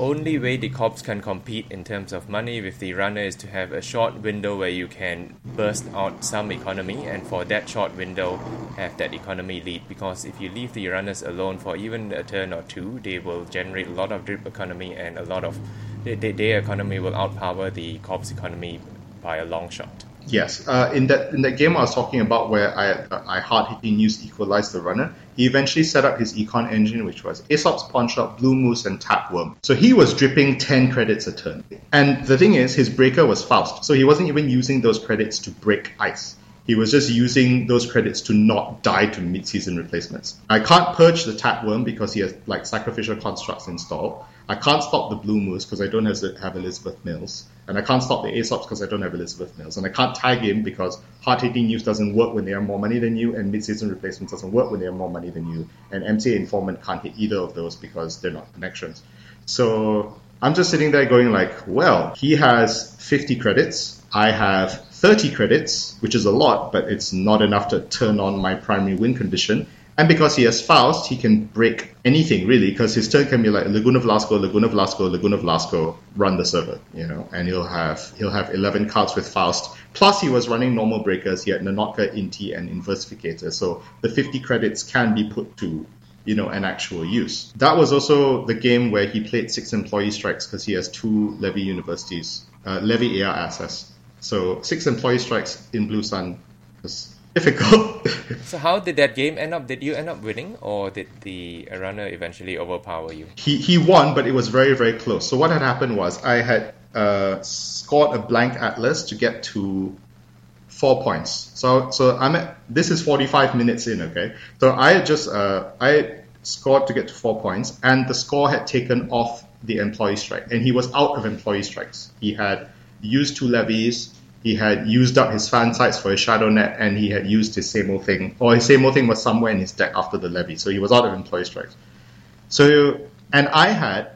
only way the cops can compete in terms of money with the runner is to have a short window where you can burst out some economy and for that short window have that economy lead because if you leave the runners alone for even a turn or two they will generate a lot of drip economy and a lot of their economy will outpower the cops economy by a long shot Yes, uh, in that in that game I was talking about where I I hard hitting news equalized the runner. He eventually set up his econ engine, which was Aesop's Pawn Shop, Bloo Moose, and Tapworm. So he was dripping ten credits a turn. And the thing is, his breaker was Faust, so he wasn't even using those credits to break ice. He was just using those credits to not die to mid-season replacements. I can't purge the Tapworm because he has like sacrificial constructs installed. I can't stop the Bloo Moose because I don't have Elizabeth Mills. And I can't stop the Aesops because I don't have Elizabeth Mills. And I can't tag him because hard hitting news doesn't work when they have more money than you, and mid season replacements doesn't work when they have more money than you. And MCA Informant can't hit either of those because they're not connections. So I'm just sitting there going like, well, he has 50 credits. I have 30 credits, which is a lot, but it's not enough to turn on my primary win condition. And because he has Faust, he can break anything really, because his turn can be like Laguna Velasco, Laguna Velasco, Laguna Velasco, run the server, you know, and he'll have he'll have eleven cards with Faust. Plus he was running normal breakers, he had Na'Not'K, Inti, and Inversificator. So the fifty credits can be put to you know, an actual use. That was also the game where he played six employee strikes because he has two Levy universities, uh, Levy AR assets. So six employee strikes in Blue Sun was difficult. so how did that game end up? Did you end up winning, or did the runner eventually overpower you? He he won, but it was very very close. So what had happened was I had uh, scored a blank atlas to get to four points. So so I'm at this is 45 minutes in. Okay, so I just uh, I scored to get to four points, and the score had taken off the employee strike, and he was out of employee strikes. He had used two levies he had used up his fan sites for his shadow net and he had used his same old thing or his same old thing was somewhere in his deck after the levy so he was out of employee strikes so and i had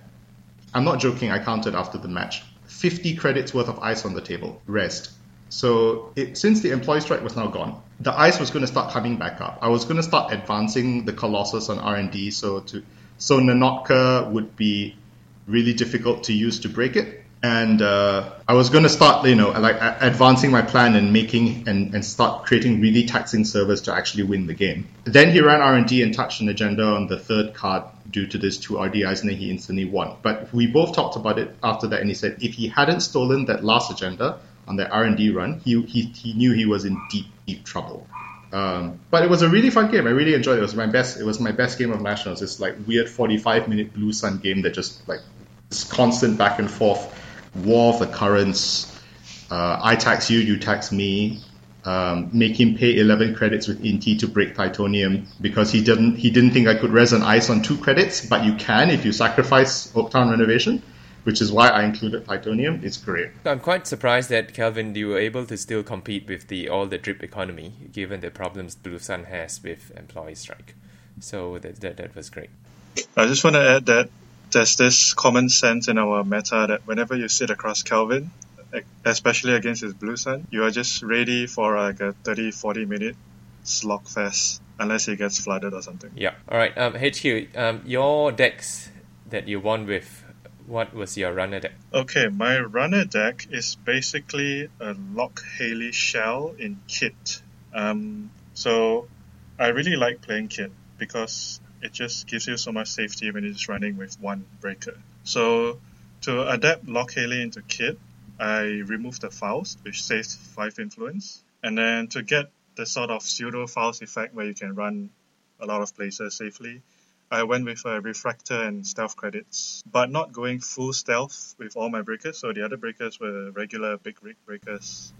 i'm not joking i counted after the match 50 credits worth of ice on the table rest So it, since the employee strike was now gone, the ice was going to start coming back up. I was going to start advancing the Colossus on R and D, so to so Na'Not'K would be really difficult to use to break it. And uh, I was going to start, you know, like advancing my plan and making and, and start creating really taxing servers to actually win the game. Then he ran R and D and touched an agenda on the third card due to this two RDIs, and then he instantly won. But we both talked about it after that, and he said if he hadn't stolen that last agenda on the R and D run, he, he he knew he was in deep deep trouble. Um, but it was a really fun game. I really enjoyed it. It was my best. It was my best game of nationals. It's like weird 45 minute blue sun game that just like this constant back and forth war of the currents. Uh, I tax you, you tax me. Um, make him pay 11 credits with Inti to break Titanium because he didn't he didn't think I could res on ice on two credits, but you can if you sacrifice Oaktown renovation, which is why I included Titanium. It's great. I'm quite surprised that Calvin you were able to still compete with the all the drip economy given the problems Blue Sun has with employee strike. So that that, that was great. I just want to add that there's this common sense in our meta that whenever you sit across Calvin, especially against his Blue Sun, you are just ready for like a 30, 40 minute slog fest unless he gets flooded or something. Yeah. All right. Um, HQ, um, your decks that you won with, what was your runner deck? Okay, my runner deck is basically a Lock Hayley shell in kit. Um, so I really like playing kit because it just gives you so much safety when you're just running with one breaker. So to adapt Lock Hayley into kit, I removed the Faust, which saves 5 influence. And then to get the sort of pseudo Faust effect where you can run a lot of places safely, I went with a Refractor and Stealth credits, but not going full stealth with all my breakers. So the other breakers were regular big rig breakers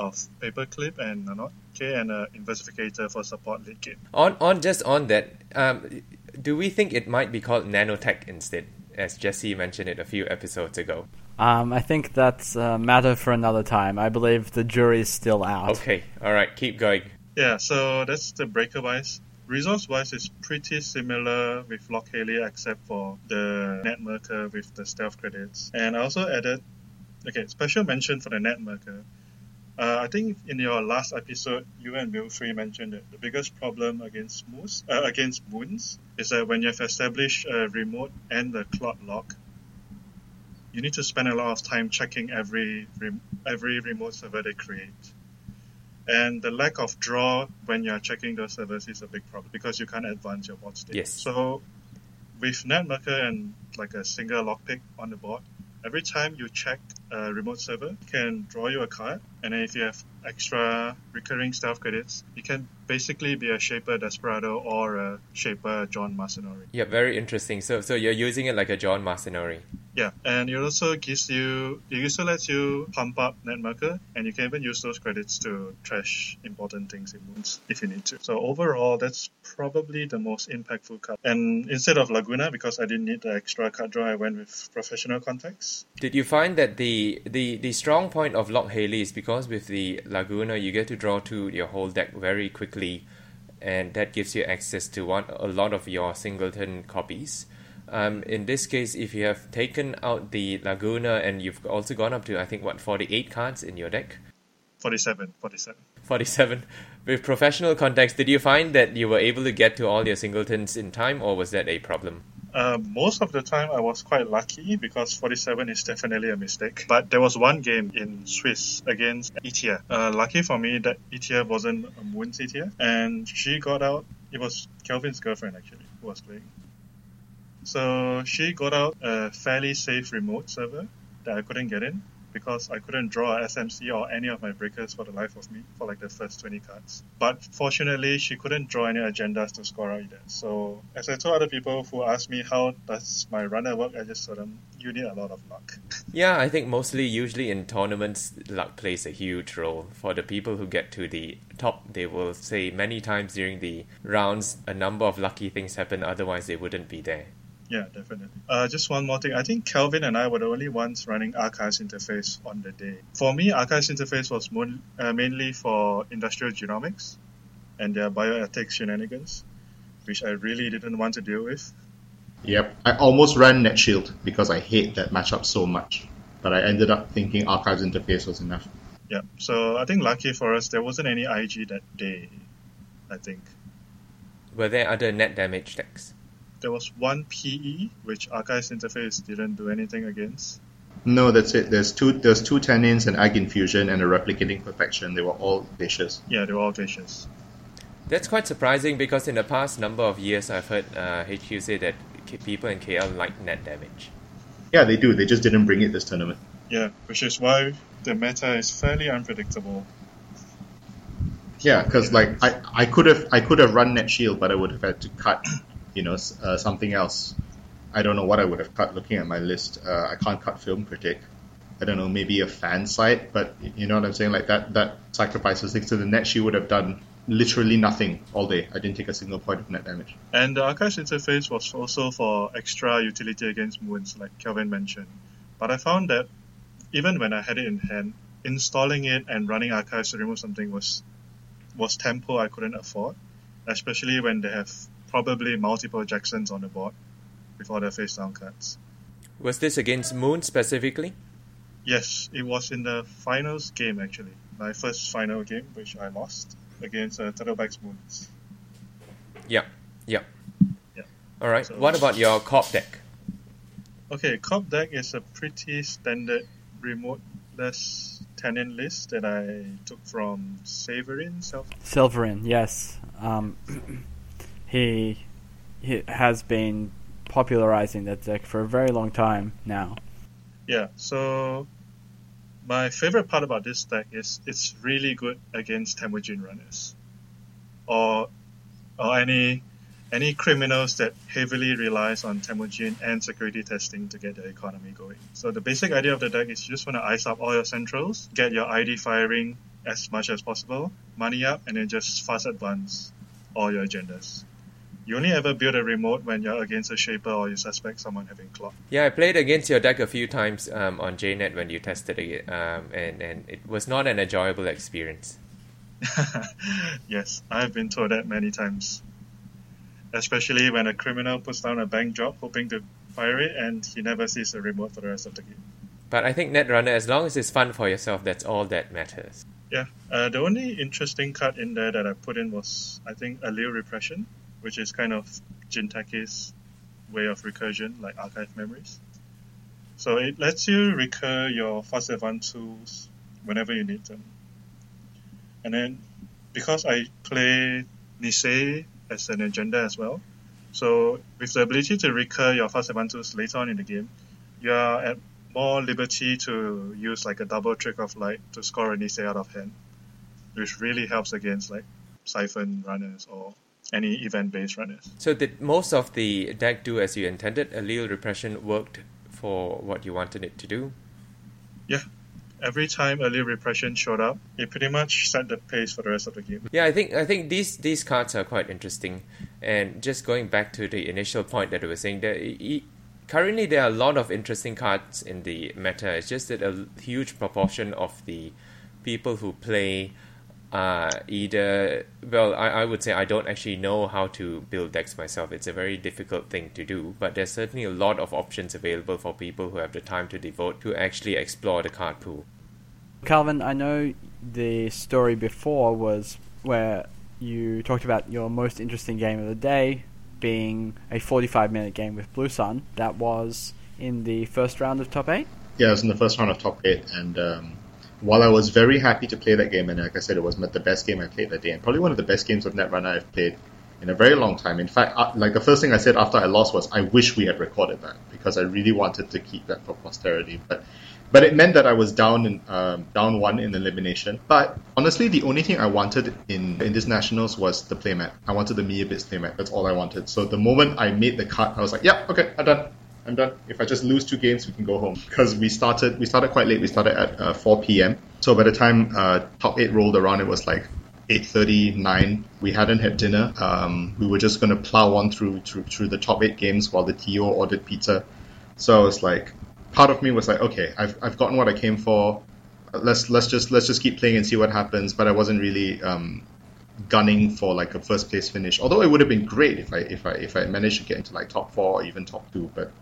of paperclip and not okay and an inversificator for support late game. On on just on that, um, do we think it might be called nanotech instead, as Jesse mentioned it a few episodes ago? Um, I think that's a matter for another time. I believe the jury is still out. Okay, all right, keep going. Yeah, so that's the breaker wise. Resource wise, it's pretty similar with Lock Hayley except for the Net Mercur with the stealth credits. And I also added, okay, special mention for the Net Mercur. Uh, I think in your last episode, you and Wilfy mentioned that the biggest problem against moose, uh, against moons is that when you've established a remote and the clock lock, you need to spend a lot of time checking every every remote server they create. And the lack of draw when you're checking those servers is a big problem because you can't advance your board state. Yes. So with NetMercur and like a single lockpick on the board, every time you check a remote server, you can draw you a card, and if you have extra recurring staff credits, you can basically be a Shaper Desperado or a Shaper John Masanori. Yeah, very interesting. So, so you're using it like a John Masanori. Yeah, and it also gives you, it also lets you pump up Net Mercur, and you can even use those credits to trash important things in wounds if you need to. So overall, that's probably the most impactful card. And instead of Laguna, because I didn't need the extra card draw, I went with Professional Contacts. Did you find that the the the strong point of Lock Hayley is because with the Laguna, you get to draw to your whole deck very quickly, and that gives you access to one a lot of your singleton copies. Um, in this case, if you have taken out the Laguna and you've also gone up to, I think, what, 48 cards in your deck? 47, 47. 47. With Professional Contacts, did you find that you were able to get to all your singletons in time, or was that a problem? Uh, most of the time, I was quite lucky because 47 is definitely a mistake. But there was one game in Swiss against Itia. Uh, lucky for me that Itia wasn't a Moon's Itia, and she got out. It was Calvin's girlfriend actually who was playing. So she got out a fairly safe remote server that I couldn't get in because I couldn't draw SMC or any of my breakers for the life of me for like the first 20 cards. But fortunately, she couldn't draw any agendas to score out either. So as I told other people who asked me how does my runner work, I just told them, you need a lot of luck. Yeah, I think mostly, usually in tournaments, luck plays a huge role. For the people who get to the top, they will say many times during the rounds, a number of lucky things happen, otherwise they wouldn't be there. Yeah, definitely. Uh, just one more thing. I think Calvin and I were the only ones running Archives interface on the day. For me, Archives interface was mon- uh, mainly for industrial genomics and their bioethics shenanigans, which I really didn't want to deal with. Yep, I almost ran NetShield because I hate that matchup so much, but I ended up thinking Archives interface was enough. Yeah. So I think lucky for us, there wasn't any IG that day. I think Were there other net damage decks? There was one PE which Archives interface didn't do anything against. No, that's it. There's two. There's two Tennins, an ag infusion, and a replicating perfection. They were all vicious. Yeah, they were all vicious. That's quite surprising because in the past number of years, I've heard uh, HQ say that people in KL like net damage. Yeah, they do. They just didn't bring it this tournament. Yeah, which is why the meta is fairly unpredictable. Yeah, because like I, I could have I could have run net shield, but I would have had to cut, you know, uh, something else. I don't know what I would have cut. Looking at my list, uh, I can't cut film critic. I don't know, maybe a fan site, but you know what I'm saying. Like that that sacrifices things to the net She would have done literally nothing all day. I didn't take a single point of net damage. And the Archives interface was also for extra utility against moons, like Calvin mentioned. But I found that even when I had it in hand, installing it and running Archives to remove something was was tempo I couldn't afford, especially when they have probably multiple Jacksons on the board before their face down cards. Was this against Moon specifically? Yes, it was in the finals game actually. My first final game, which I lost against uh, Turtlebacks Moons. Yeah, yeah. Yeah. All right. So- What about your cop deck? Okay, Cop deck is a pretty standard remote-less Tennin list that I took from Saverin Self. Silverin, yes. Um, he he has been popularizing that deck for a very long time now. Yeah, so my favorite part about this deck is it's really good against Temujin runners. Or or any any criminals that heavily relies on Temujin and security testing to get their economy going. So the basic idea of the deck is you just want to ice up all your centrals, get your ID firing as much as possible, money up, and then just fast advance all your agendas. You only ever build a remote when you're against a shaper or you suspect someone having clock. Yeah, I played against your deck a few times um, on JNet when you tested it, um, and and it was not an enjoyable experience. yes, I've been told that many times. Especially when a criminal puts down a bank job hoping to fire it and he never sees a remote for the rest of the game. But I think Netrunner, as long as it's fun for yourself, that's all that matters. Yeah, uh, the only interesting card in there that I put in was, I think, Allele Repression, which is kind of Jinteki's way of recursion, like archive memories. So it lets you recur your fast advance tools whenever you need them. And then, because I play Nisei as an agenda as well, so with the ability to recur your fast advance tools later on in the game, you are at more liberty to use like a double trick of light to score a Nisei out of hand, which really helps against like siphon runners or any event based runners. So did most of the deck do as you intended? Allele Repression worked for what you wanted it to do? Yeah. Every time Allele Repression showed up, it pretty much set the pace for the rest of the game. Yeah, I think I think these these cards are quite interesting. And just going back to the initial point that I was saying, e- currently there are a lot of interesting cards in the meta. It's just that a huge proportion of the people who play uh, either well, I, I would say I don't actually know how to build decks myself. It's a very difficult thing to do, but there's certainly a lot of options available for people who have the time to devote to actually explore the card pool. Calvin, I know the story before was where you talked about your most interesting game of the day being a 45 minute game with Blue Sun. That was in the first round of top 8. Yeah, it was in the first round of top eight, and um, while I was very happy to play that game, and like I said, it was the best game I played that day, and probably one of the best games of Netrunner I've played in a very long time. In fact, uh, like the first thing I said after I lost was, I wish we had recorded that because I really wanted to keep that for posterity. But but it meant that I was down in um, down one in elimination. But honestly, the only thing I wanted in in this nationals was the playmat. I wanted the Mia Bits playmat. That's all I wanted. So the moment I made the cut, I was like, yeah, okay, I'm done. I'm done. If I just lose two games, we can go home. Because we started, we started quite late. We started at uh, 4 p.m. So by the time uh, top eight rolled around, it was like 8:30, 9. We hadn't had dinner. Um, we were just gonna plow on through, through through the top eight games while the TO ordered pizza. So I was like, part of me was like, okay, I've I've gotten what I came for. Let's let's just let's just keep playing and see what happens. But I wasn't really um, gunning for like a first place finish. Although it would have been great if I if I if I managed to get into like top four or even top two. But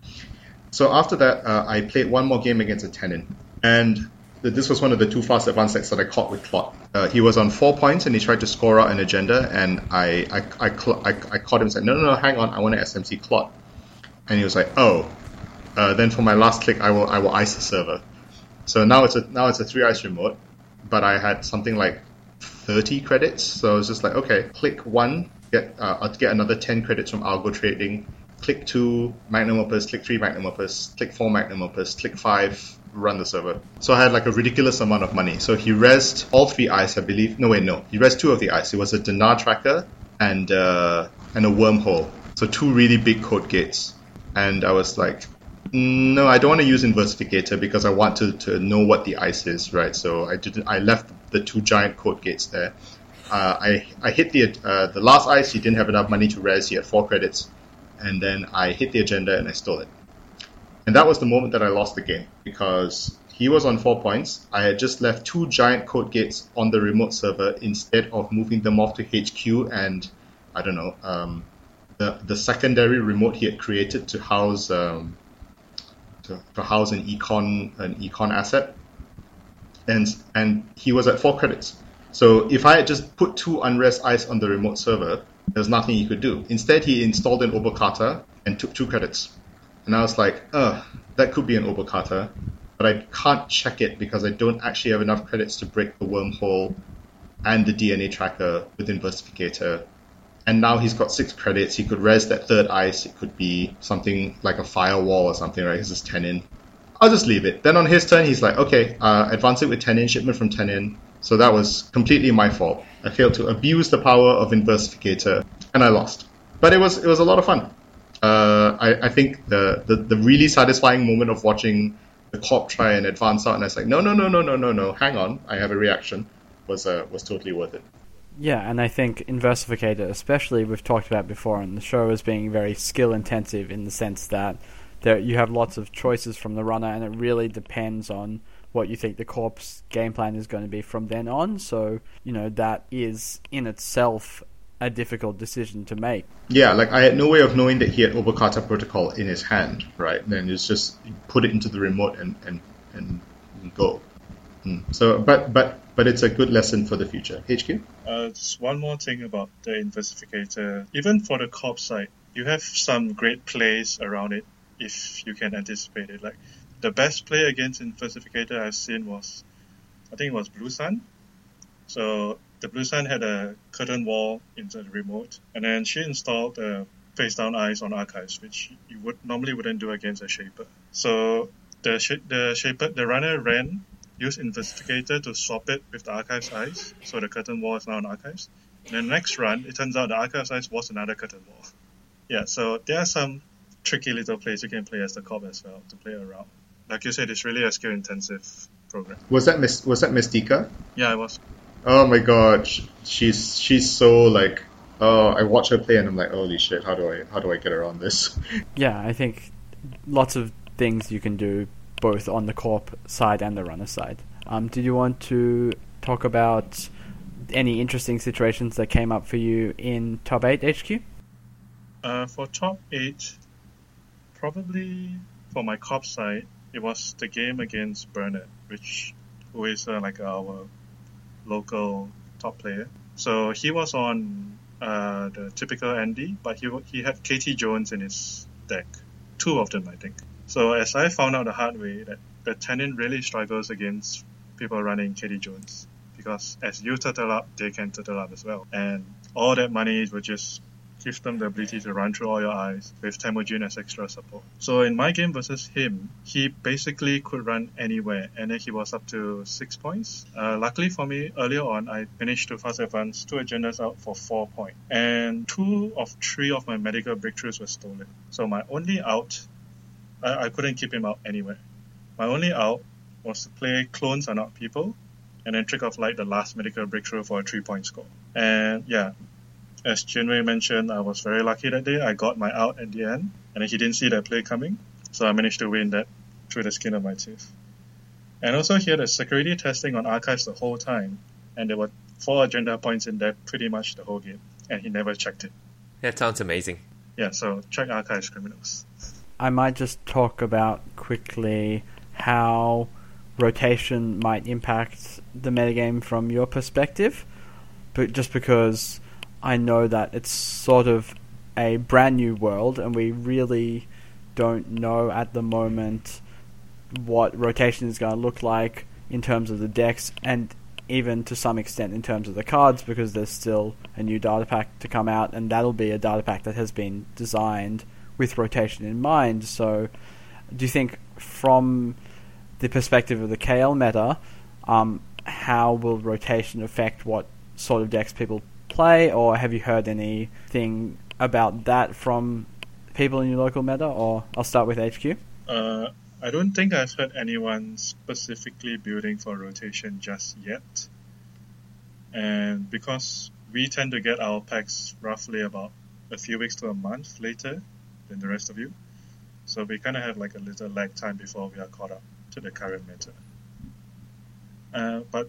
so after that, uh, I played one more game against a Tennin, and this was one of the two fast advance decks that I caught with Clot. Uh, he was on four points and he tried to score out an agenda, and I I, I, cl- I, I caught him and said, no, no, no, hang on, I want to SMC Clot. And he was like, oh. Uh, then for my last click, I will I will ice the server. So now it's a now it's a three ice remote, but I had something like 30 credits. So I was just like, okay, click one, get uh, I'll get another 10 credits from Algo Trading. Click two, Magnum Opus. Click three, Magnum Opus. Click four, Magnum Opus. Click five, run the server. So I had like a ridiculous amount of money. So he rezzed all three ice, I believe. No, wait, no. He rezzed two of the ice. It was a DNA tracker and uh, and a wormhole. So two really big code gates. And I was like, no, I don't want to use Inversificator because I want to, to know what the ice is, right? So I didn't. I left the two giant code gates there. Uh, I I hit the uh, the last ice. He didn't have enough money to res. He had four credits, and then I hit the agenda and I stole it. And that was the moment that I lost the game because he was on four points. I had just left two giant code gates on the remote server instead of moving them off to HQ and I don't know um, the the secondary remote he had created to house um, to, to house an econ an econ asset. And and he was at four credits. So if I had just put two unrezzed ice on the remote server, there's nothing he could do. Instead, he installed an Obokata and took two credits. And I was like, uh, that could be an Obokata, but I can't check it because I don't actually have enough credits to break the wormhole and the DNA tracker with Inversificator. And now he's got six credits. He could res that third ice. It could be something like a firewall or something, right? This is Tennin. I'll just leave it. Then on his turn, he's like, okay, uh, advance it with Tennin, shipment from Tennin. So that was completely my fault. I failed to abuse the power of Inversificator, and I lost. But it was it was a lot of fun. Uh, I, I think the, the, the really satisfying moment of watching the corp try and advance out, and I was like, no, no, no, no, no, no, no, hang on, I have a reaction, was uh, was totally worth it. Yeah, and I think Inversificator, especially we've talked about before on the show, as being very skill intensive in the sense that there you have lots of choices from the runner, and it really depends on what you think the corp's game plan is going to be from then on. So you know that is in itself a difficult decision to make. Yeah, like I had no way of knowing that he had Obokata Protocol in his hand, right? Then it's just put it into the remote and and and go. Hmm. So, but but but it's a good lesson for the future. HQ. Uh, just one more thing about the Inversificator. Even for the corp side, you have some great plays around it if you can anticipate it. Like the best play against Inversificator I've seen was, I think it was Blue Sun. So the Blue Sun had a curtain wall into the remote, and then she installed a face down ice on archives, which you would normally wouldn't do against a shaper. So the sh- the shaper the runner ran used Inversificator to swap it with the archives ice, so the curtain wall is now on archives. And the next run, it turns out the archives ice was another curtain wall. Yeah, so there are some tricky little place you can play as the cop as well to play around. Like you said, it's really a skill intensive program. Was that Mis- was that Mystica? Yeah, it was. Oh my god, she's she's so like. Oh, I watch her play and I'm like, holy shit! How do I how do I get around this? Yeah, I think lots of things you can do both on the corp side and the runner side. Um, did you want to talk about any interesting situations that came up for you in top eight HQ? Uh, for top eight, probably for my cop side, it was the game against Bernard, which who is uh, like our local top player. So he was on uh, the typical Andy, but he he had Kati Jones in his deck, two of them I think. So as I found out the hard way that the Tennin really struggles against people running Kati Jones because as you turtle up, they can turtle up as well, and all that money would just give them the ability to run through all your ice with Temujin as extra support. So in my game versus him, he basically could run anywhere, and then he was up to six points. Uh, luckily for me, earlier on, I managed to fast advance two agendas out for four points, and two of three of my medical breakthroughs were stolen. So my only out, I, I couldn't keep him out anywhere. My only out was to play clones are not people, and then trick off light the last medical breakthrough for a three point score. And yeah, as Jinwei mentioned, I was very lucky that day. I got my out at the end, and he didn't see that play coming, so I managed to win that through the skin of my teeth. And also he had a security testing on archives the whole time, and there were four agenda points in there pretty much the whole game, and he never checked it. That sounds amazing. Yeah, so check archives criminals. I might just talk about quickly how rotation might impact the metagame from your perspective, but just because I know that it's sort of a brand new world and we really don't know at the moment what rotation is going to look like in terms of the decks and even to some extent in terms of the cards because there's still a new data pack to come out and that'll be a data pack that has been designed with rotation in mind. So, do you think from the perspective of the KL meta, um, how will rotation affect what sort of decks people play, or have you heard anything about that from people in your local meta? Or I'll start with HQ. Uh, I don't think I've heard anyone specifically building for rotation just yet. And because we tend to get our packs roughly about a few weeks to a month later than the rest of you, so we kind of have like a little lag time before we are caught up to the current meta. Uh, but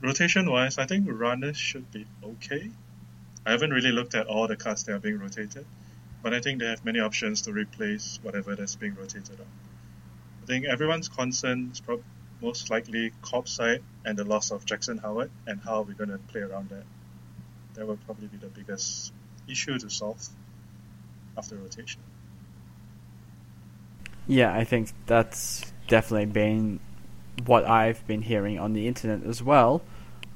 rotation wise, I think runners should be okay. I haven't really looked at all the cards that are being rotated, but I think they have many options to replace whatever that's being rotated on. I think everyone's concern is prob- most likely corp side and the loss of Jackson Howard and how we're going to play around that. That will probably be the biggest issue to solve after rotation. Yeah, I think that's definitely been what I've been hearing on the internet as well,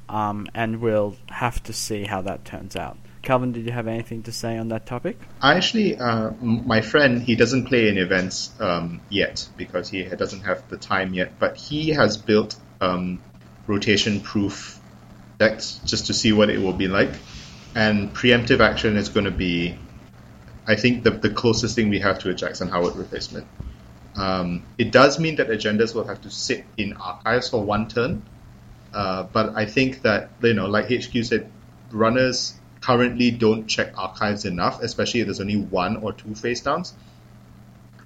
um, and we'll have to see how that turns out. Calvin, did you have anything to say on that topic? I actually, uh, my friend, he doesn't play in events um, yet because he doesn't have the time yet, but he has built um, rotation proof decks just to see what it will be like. And preemptive action is going to be, I think, the, the closest thing we have to a Jackson Howard replacement. Um, it does mean that agendas will have to sit in archives for one turn, uh, but I think that, you know, like HQ said, runners currently don't check archives enough, especially if there's only one or two face downs.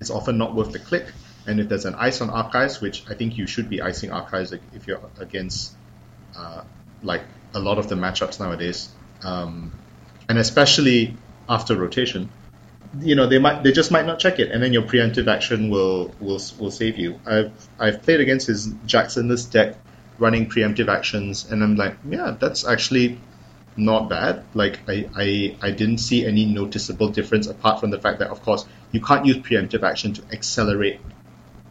It's often not worth the click. And if there's an ice on archives, which I think you should be icing archives if you're against uh, like a lot of the matchups nowadays, um, and especially after rotation, you know they might they just might not check it, and then your preemptive action will will will save you. I've I've played against his Jacksonless deck running preemptive actions, and I'm like, yeah, that's actually not bad. Like I, I, I didn't see any noticeable difference apart from the fact that of course you can't use preemptive action to accelerate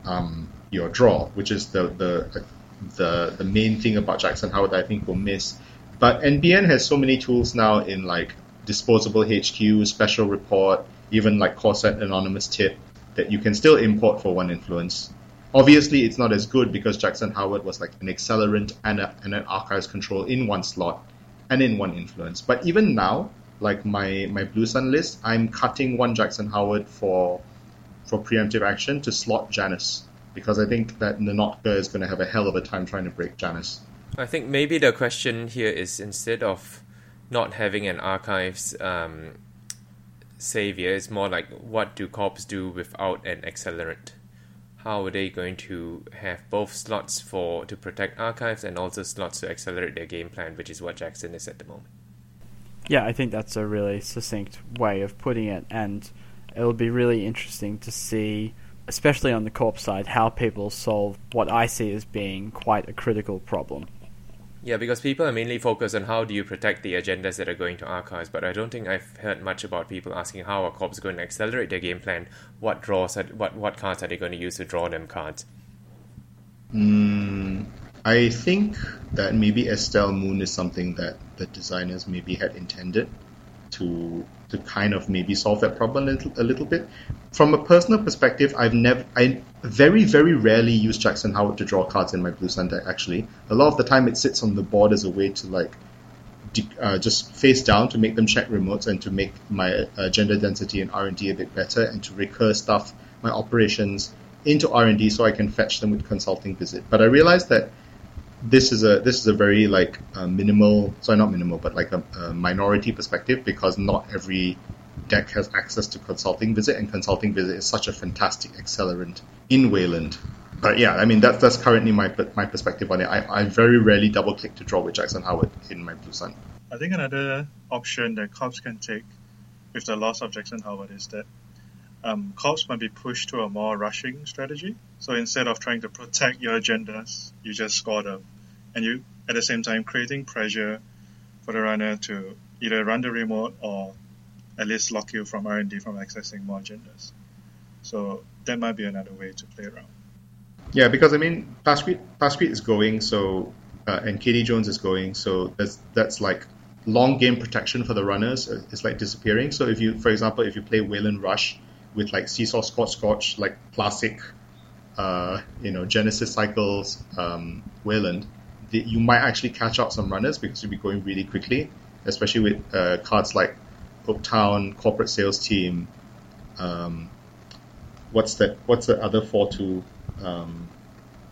um, your draw, which is the, the the the main thing about Jackson Howard I think will miss. But NBN has so many tools now in like disposable HQ, special report, even like Corset anonymous tip that you can still import for one influence. Obviously, it's not as good because Jackson Howard was like an accelerant and, a, and an archives control in one slot and in one influence. But even now, like my my Blue Sun list, I'm cutting one Jackson Howard for for preemptive action to slot Janus because I think that Na'Not'K is going to have a hell of a time trying to break Janus. I think maybe the question here is instead of not having an archives um, savior, it's more like what do corps do without an accelerant? how are they going to have both slots for to protect archives and also slots to accelerate their game plan, which is what Jackson is at the moment. Yeah, I think that's a really succinct way of putting it, and it'll be really interesting to see, especially on the corp side, how people solve what I see as being quite a critical problem. Yeah, because people are mainly focused on how do you protect the agendas that are going to archives, but I don't think I've heard much about people asking how are corps going to accelerate their game plan. What draws? Are, what what cards are they going to use to draw them cards? Mm, I think that maybe Estelle Moon is something that the designers maybe had intended to to kind of maybe solve that problem a little, a little bit. From a personal perspective, I've never, I very, very rarely use Jackson Howard to draw cards in my Blue Sun deck, actually. A lot of the time it sits on the board as a way to like, uh, just face down to make them check remotes and to make my gender density and R&D a bit better and to recur stuff, my operations into R&D so I can fetch them with consulting visit. But I realized that this is a this is a very like a minimal sorry not minimal but like a, a, minority perspective because not every deck has access to consulting visit and consulting visit is such a fantastic accelerant in Wayland. But yeah, I mean that's that's currently my my perspective on it. I, I very rarely double click to draw with Jackson Howard in my Blue Sun. I think another option that Corps can take with the loss of Jackson Howard is that um, corps might be pushed to a more rushing strategy. So instead of trying to protect your agendas, you just score them, and you at the same time creating pressure for the runner to either run the remote or at least lock you from R&D from accessing more agendas. So that might be another way to play around. Yeah, because I mean, Pasquit, is going, so uh, and Kati Jones is going, so that's that's like long game protection for the runners is like disappearing. So if you, for example, if you play Wayland Rush with like Seesaw Scotch Scotch, like classic, uh, you know, Genesis cycles um, Wayland, the, you might actually catch out some runners because you'll be going really quickly, especially with uh, cards like Uptown, Corporate Sales Team. Um, what's that? What's the other four two? Um,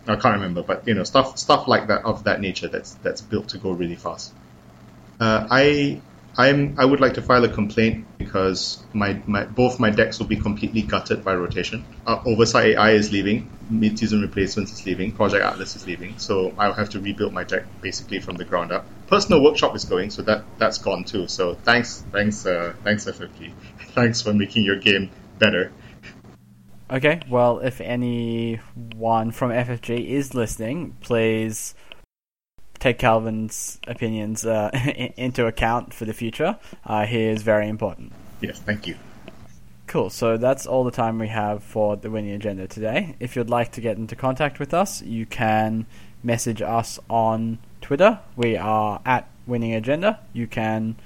I can't remember, but you know, stuff stuff like that of that nature that's that's built to go really fast. Uh, I I'm I would like to file a complaint because my, my both my decks will be completely gutted by rotation. Uh, Oversight AI is leaving, mid-season replacements is leaving, Project Atlas is leaving, so I'll have to rebuild my deck basically from the ground up. Personal Workshop is going, so that that's gone too. So thanks, thanks, uh, thanks FFG, thanks for making your game better. Okay, well, if anyone from FFG is listening, please take Calvin's opinions uh, into account for the future. Uh, he is very important. Yes, thank you. Cool. So that's all the time we have for the winning agenda today. If you'd like to get into contact with us, you can message us on Twitter. We are at winning agenda. You can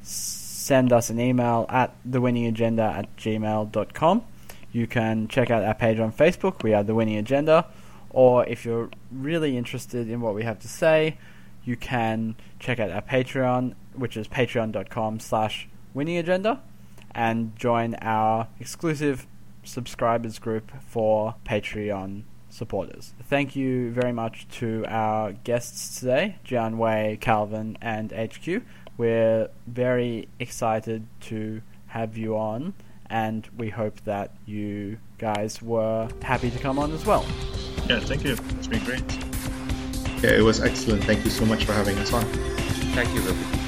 send us an email at thewinningagenda at gmail.com. You can check out our page on Facebook. We are the winning agenda or if you're really interested in what we have to say, you can check out our Patreon, which is patreon.com slash winningagenda, and join our exclusive subscribers group for Patreon supporters. Thank you very much to our guests today, Jian Wei, Calvin, and HQ. We're very excited to have you on, and we hope that you guys were happy to come on as well. Yeah, thank you. It's been great. Yeah, it was excellent. Thank you so much for having us on. Thank you, Will.